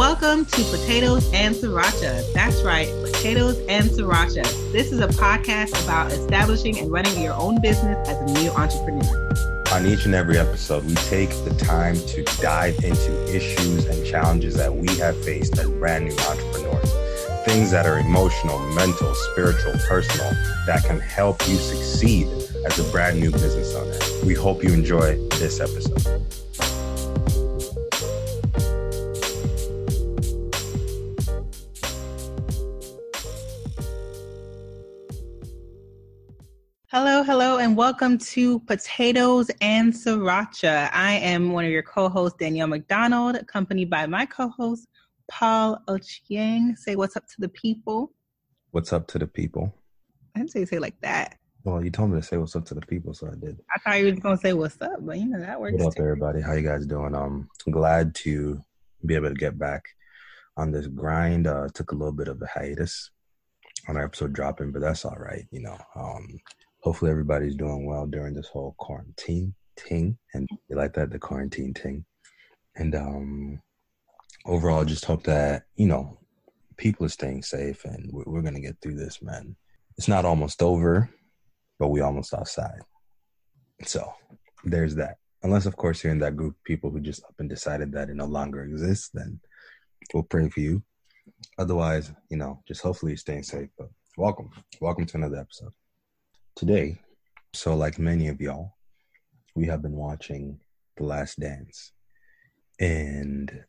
Welcome to Potatoes and Sriracha. That's right, Potatoes and Sriracha. This is a podcast about establishing and running your own business as a new entrepreneur. On each and every episode, we take the time to dive into issues and challenges that we have faced as brand new entrepreneurs. Things that are emotional, mental, spiritual, personal, that can help you succeed as a brand new business owner. We hope you enjoy this episode. And welcome to Potatoes and Sriracha. I am one of your co-hosts, Danielle McDonald, accompanied by my co-host, Paul Ochieng. Say what's up to the people. What's up to the people? I didn't say say like that. Well, you told me to say what's up to the people, so I did. I thought you were gonna say what's up, but you know that works. What up, too. everybody? How you guys doing? Um, I'm glad to be able to get back on this grind. Uh, took a little bit of a hiatus on our episode dropping, but that's all right. You know, um, hopefully everybody's doing well during this whole quarantine thing, and you like that the quarantine thing. And um, overall, just hope that you know people are staying safe, and we're, we're gonna get through this, man. It's not almost over, but we almost outside. So there's that. Unless, of course, you're in that group of people who just up and decided that it no longer exists, then we'll pray for you. Otherwise, you know, just hopefully you're staying safe. But welcome, welcome to another episode today. So, like many of y'all, we have been watching The Last Dance. And,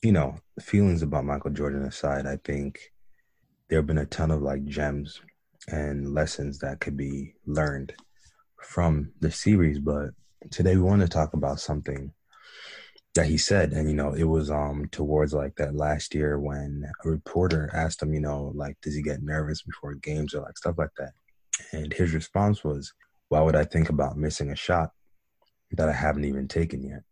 you know, feelings about Michael Jordan aside, I think there have been a ton of like gems and lessons that could be learned from the series. But today we want to talk about something that he said and you know it was um towards like that last year when a reporter asked him you know like does he get nervous before games or like stuff like that and his response was, Why would I think about missing a shot that I haven't even taken yet?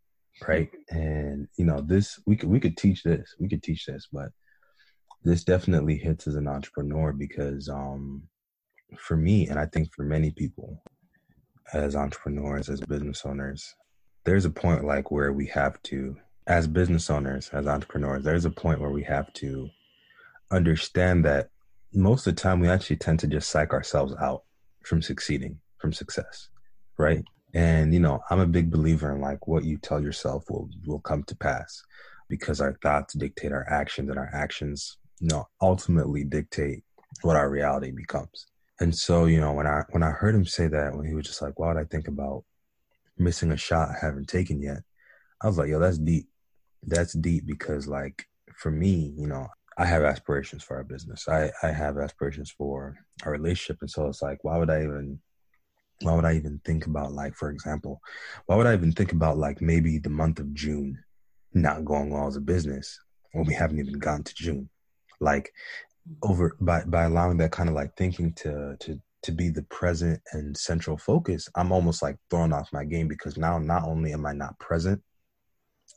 Right. And, you know, this, we could, we could teach this, we could teach this, but this definitely hits as an entrepreneur because, um, for me, and I think for many people as entrepreneurs, as business owners, there's a point like where we have to, as business owners, as entrepreneurs, there's a point where we have to understand that most of the time we actually tend to just psych ourselves out from succeeding, from success, right? And you know, I'm a big believer in like what you tell yourself will will come to pass because our thoughts dictate our actions and our actions, you know, ultimately dictate what our reality becomes. And so, you know, when I when I heard him say that, when he was just like, "Why would I think about missing a shot I haven't taken yet?" I was like, "Yo, that's deep. That's deep because, like, for me, you know, I have aspirations for our business. I, I have aspirations for our relationship. And so it's like, why would I even, why would I even think about like, for example, why would I even think about like maybe the month of June not going well as a business when we haven't even gotten to June? Like over by, by allowing that kind of like thinking to, to, to be the present and central focus, I'm almost like thrown off my game because now not only am I not present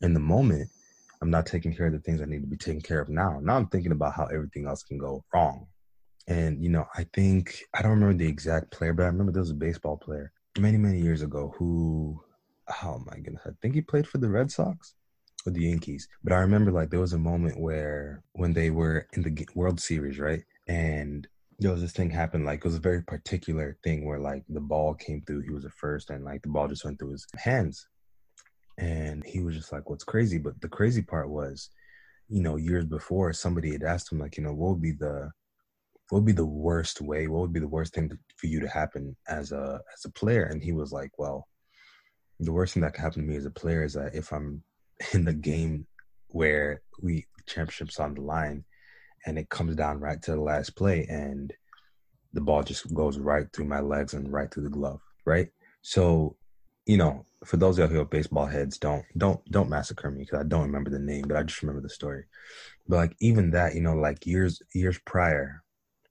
in the moment, I'm not taking care of the things I need to be taken care of now. Now I'm thinking about how everything else can go wrong. And, you know, I think, I don't remember the exact player, but I remember there was a baseball player many, many years ago who, oh my goodness, I think he played for the Red Sox or the Yankees. But I remember like there was a moment where when they were in the World Series, right? And there was this thing happened, like it was a very particular thing where like the ball came through, he was the first, and like the ball just went through his hands and he was just like, "What's crazy?" But the crazy part was, you know, years before, somebody had asked him, like, you know, what would be the what would be the worst way? What would be the worst thing to, for you to happen as a as a player? And he was like, "Well, the worst thing that could happen to me as a player is that if I'm in the game where we championships on the line, and it comes down right to the last play, and the ball just goes right through my legs and right through the glove, right? So, you know, for those of you who are baseball heads, don't don't don't massacre me because I don't remember the name, but I just remember the story. But like even that, you know, like years years prior,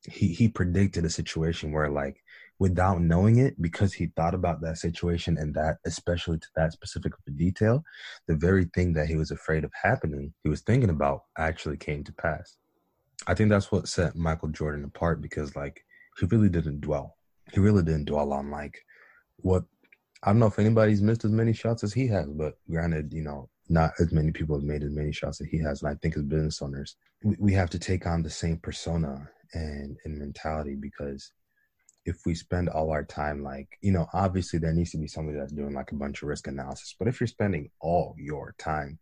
he he predicted a situation where like without knowing it, because he thought about that situation and that especially to that specific detail, the very thing that he was afraid of happening, he was thinking about actually came to pass. I think that's what set Michael Jordan apart because like he really didn't dwell. He really didn't dwell on like what I don't know if anybody's missed as many shots as he has, but granted, you know, not as many people have made as many shots that he has. And I think as business owners, we, we have to take on the same persona and, and mentality because if we spend all our time like you know obviously there needs to be somebody that's doing like a bunch of risk analysis but if you're spending all your time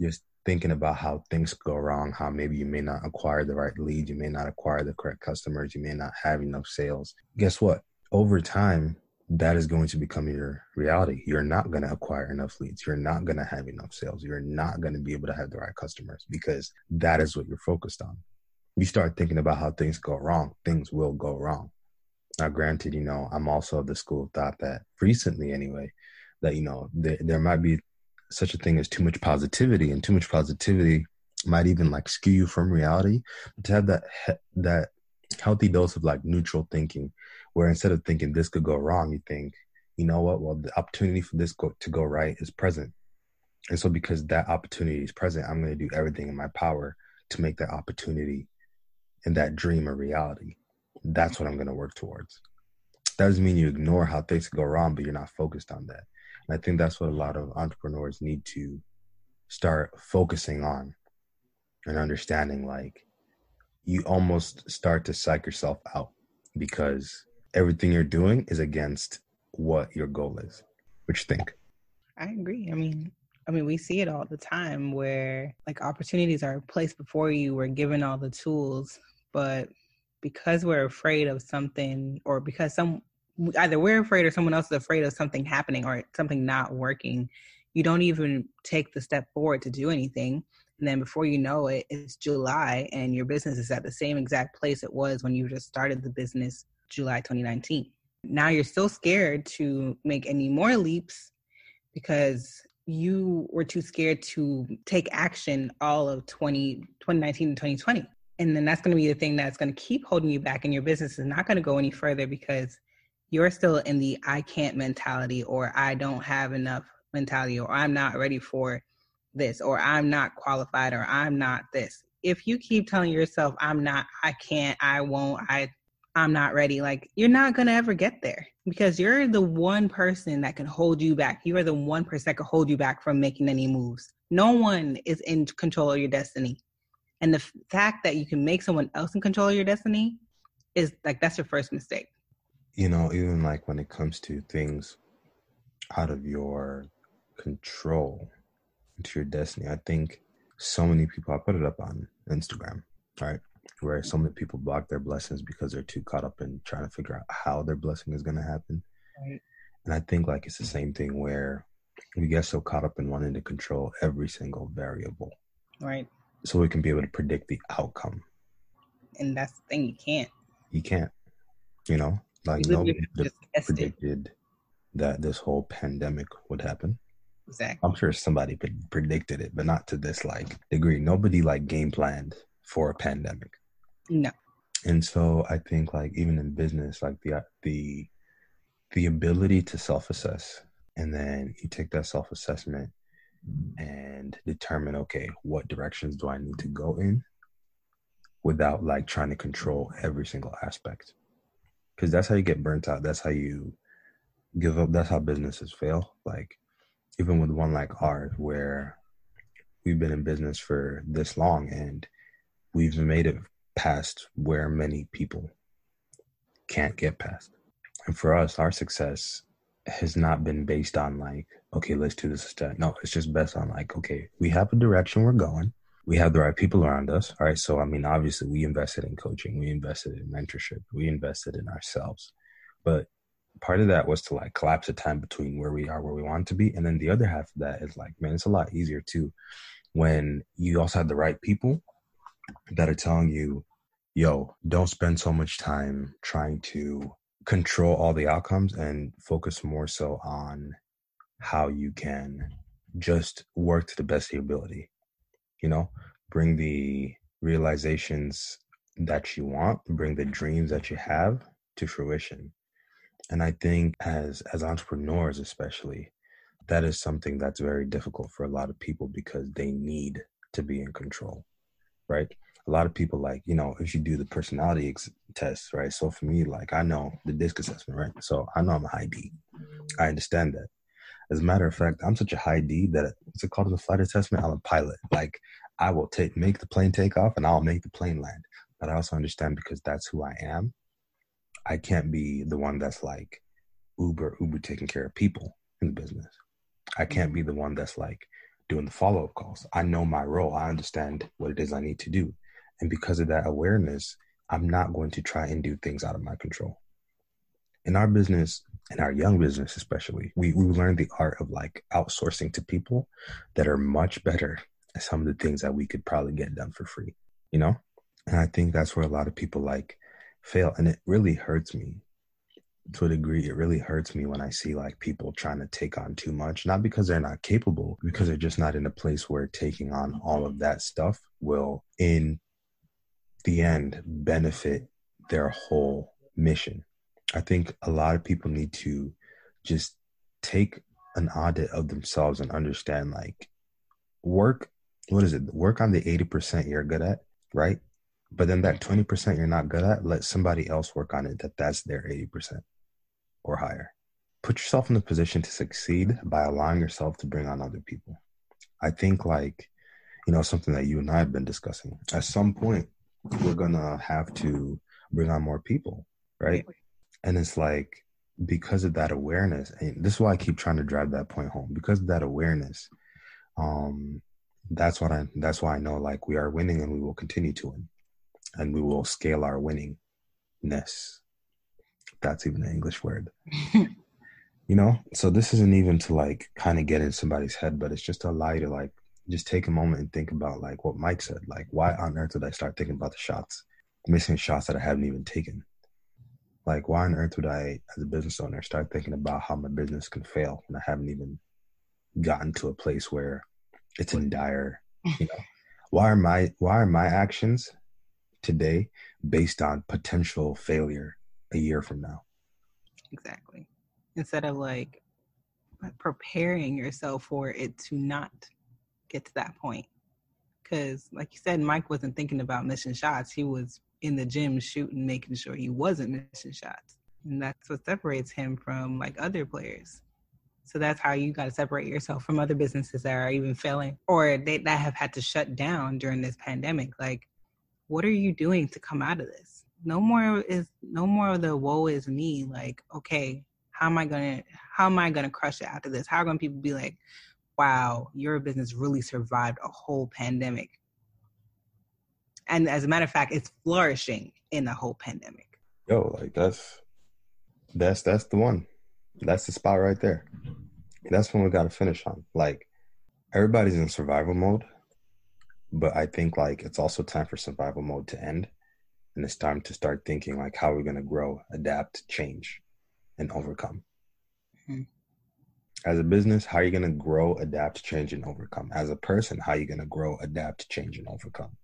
just thinking about how things go wrong how maybe you may not acquire the right lead you may not acquire the correct customers you may not have enough sales guess what over time that is going to become your reality. You're not going to acquire enough leads. You're not going to have enough sales. You're not going to be able to have the right customers because that is what you're focused on. You start thinking about how things go wrong things will go wrong. Now, granted, you know, I'm also of the school of thought that recently, anyway, that you know there there might be such a thing as too much positivity, and too much positivity might even like skew you from reality. But to have that that healthy dose of like neutral thinking, where instead of thinking this could go wrong, you think, you know what? Well, the opportunity for this go, to go right is present, and so because that opportunity is present, I'm going to do everything in my power to make that opportunity and that dream a reality that's what I'm going to work towards. That doesn't mean you ignore how things go wrong, but you're not focused on that. And I think that's what a lot of entrepreneurs need to start focusing on and understanding. Like, you almost start to psych yourself out because everything you're doing is against what your goal is. What you think? I agree. I mean, I mean, we see it all the time where like opportunities are placed before you, we're given all the tools, but because we're afraid of something or because some either we're afraid or someone else is afraid of something happening or something not working you don't even take the step forward to do anything and then before you know it it's july and your business is at the same exact place it was when you just started the business july 2019 now you're still scared to make any more leaps because you were too scared to take action all of 20, 2019 and 2020 and then that's going to be the thing that's going to keep holding you back and your business is not going to go any further because you're still in the i can't mentality or i don't have enough mentality or i'm not ready for this or i'm not qualified or i'm not this. If you keep telling yourself i'm not i can't i won't i i'm not ready like you're not going to ever get there because you're the one person that can hold you back you are the one person that can hold you back from making any moves no one is in control of your destiny and the fact that you can make someone else in control of your destiny is like that's your first mistake. You know, even like when it comes to things out of your control into your destiny, I think so many people I put it up on Instagram, right? Where so many people block their blessings because they're too caught up in trying to figure out how their blessing is gonna happen. Right. And I think like it's the same thing where we get so caught up in wanting to control every single variable. Right so we can be able to predict the outcome. And that's the thing, you can't. You can't. You know, like nobody predicted that this whole pandemic would happen. Exactly. I'm sure somebody predicted it, but not to this like degree. Nobody like game planned for a pandemic. No. And so I think like even in business, like the the the ability to self assess, and then you take that self assessment and determine okay what directions do i need to go in without like trying to control every single aspect because that's how you get burnt out that's how you give up that's how businesses fail like even with one like ours where we've been in business for this long and we've made it past where many people can't get past and for us our success has not been based on like, okay, let's do this instead. No, it's just based on like, okay, we have a direction we're going. We have the right people around us. All right. So, I mean, obviously, we invested in coaching, we invested in mentorship, we invested in ourselves. But part of that was to like collapse the time between where we are, where we want to be. And then the other half of that is like, man, it's a lot easier too when you also have the right people that are telling you, yo, don't spend so much time trying to control all the outcomes and focus more so on how you can just work to the best of your ability you know? Bring the realizations that you want bring the dreams that you have to fruition. And i think as as entrepreneurs especially that is something that's very difficult for a lot of people because they need to be in control right a lot of people like you know if you do the personality ex- test right so for me like i know the disc assessment right so i know i'm a high d i understand that As a matter of fact, I'm such a high D that it's called the flight assessment. I'm a pilot. Like I will take make the plane take off and I'll make the plane land. But I also understand because that's who I am. I can't be the one that's like Uber, Uber taking care of people in the business. I can't be the one that's like doing the follow up calls. I know my role. I understand what it is I need to do. And because of that awareness, I'm not going to try and do things out of my control. In our business, in our young business especially, we, we learned the art of like outsourcing to people that are much better at some of the things that we could probably get done for free, you know? And I think that's where a lot of people like fail. And it really hurts me to a degree. It really hurts me when I see like people trying to take on too much, not because they're not capable, because they're just not in a place where taking on all of that stuff will, in the end, benefit their whole mission. I think a lot of people need to just take an audit of themselves and understand like work what is it work on the 80% you're good at right but then that 20% you're not good at, let somebody else work on it that that's their 80% or higher. Put yourself in the position to succeed by allowing yourself to bring on other people. I think like, you know, something that you and I have been discussing. At some point, we're gonna have to bring on more people, right? And it's like because of that awareness, and this is why I keep trying to drive that point home. Because of that awareness, um, that's what I that's why I know like we are winning and we will continue to win and we will scale our winningness. That's even an English word. you know? So this isn't even to like kind of get in somebody's head, but it's just to allow you to like just take a moment and think about like what Mike said. Like, why on earth did I start thinking about the shots, missing shots that I haven't even taken? Like, why on earth would I, as a business owner, start thinking about how my business can fail when I haven't even gotten to a place where it's in dire, you know? Why are my why are my actions today based on potential failure a year from now. Exactly. Instead of like preparing yourself for it to not get to that point. Because, like you said, Mike wasn't thinking about missing shots. He was in the gym shooting, making sure he wasn't missing shots. And that's what separates him from like other players. So that's how you got to separate yourself from other businesses that are even failing or they, that have had to shut down during this pandemic. Like what are you doing to come out of this? No more is no more of the woe is me. Like, okay, how am I gonna how am I gonna crush it after this? How are gonna people be like, wow, your business really survived a whole pandemic? And as a matter of fact, it's flourishing in the whole pandemic. Yo, like that's that's that's the one. That's the spot right there. That's when we gotta finish on. Like everybody's in survival mode but I think like it's also time for survival mode to end. And it's time to start thinking like how are we're going to grow, adapt, change, and overcome. Mm-hmm. As a business, how are you going to grow, adapt, change, and overcome? As a person, how are you going to grow, adapt, change, and overcome?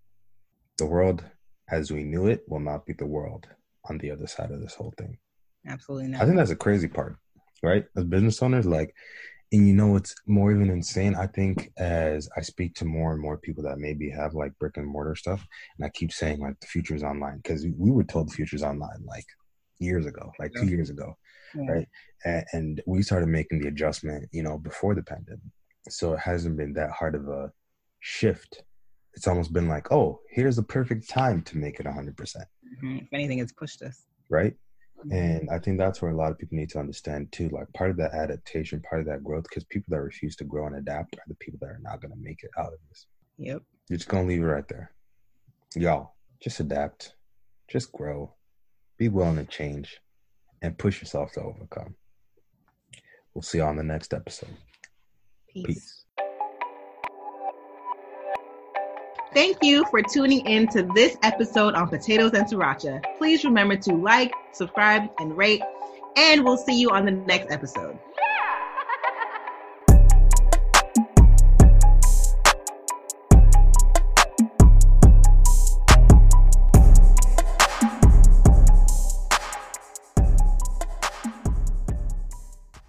The world as we knew it will not be the world on the other side of this whole thing. Absolutely not. I think that's a crazy part, right? As business owners, like and you know what's more even insane i think as i speak to more and more people that maybe have like brick and mortar stuff and i keep saying like the future is online because we were told the future is online like years ago like two years ago yeah. right? And, and we started making the adjustment you know before the pandemic. So it hasn't been that hard of a shift. It's almost been like oh here's the perfect time to make it 100%. Mm-hmm. if anything it's pushed us. Right Mm-hmm. and I think that's where a lot of people need to understand too. Like part of that adaptation, part of that growth, because people that refuse to grow and adapt are the people that are not going to make it out of this. Yep. You're just going to leave it right there. Y'all, just adapt, just grow, be willing to change, and push yourself to overcome. We'll see you on the next episode. Peace. Peace. Thank you for tuning in to this episode on Potatoes and Sriracha. Please remember to like, subscribe, and rate, and we'll see you on the next episode.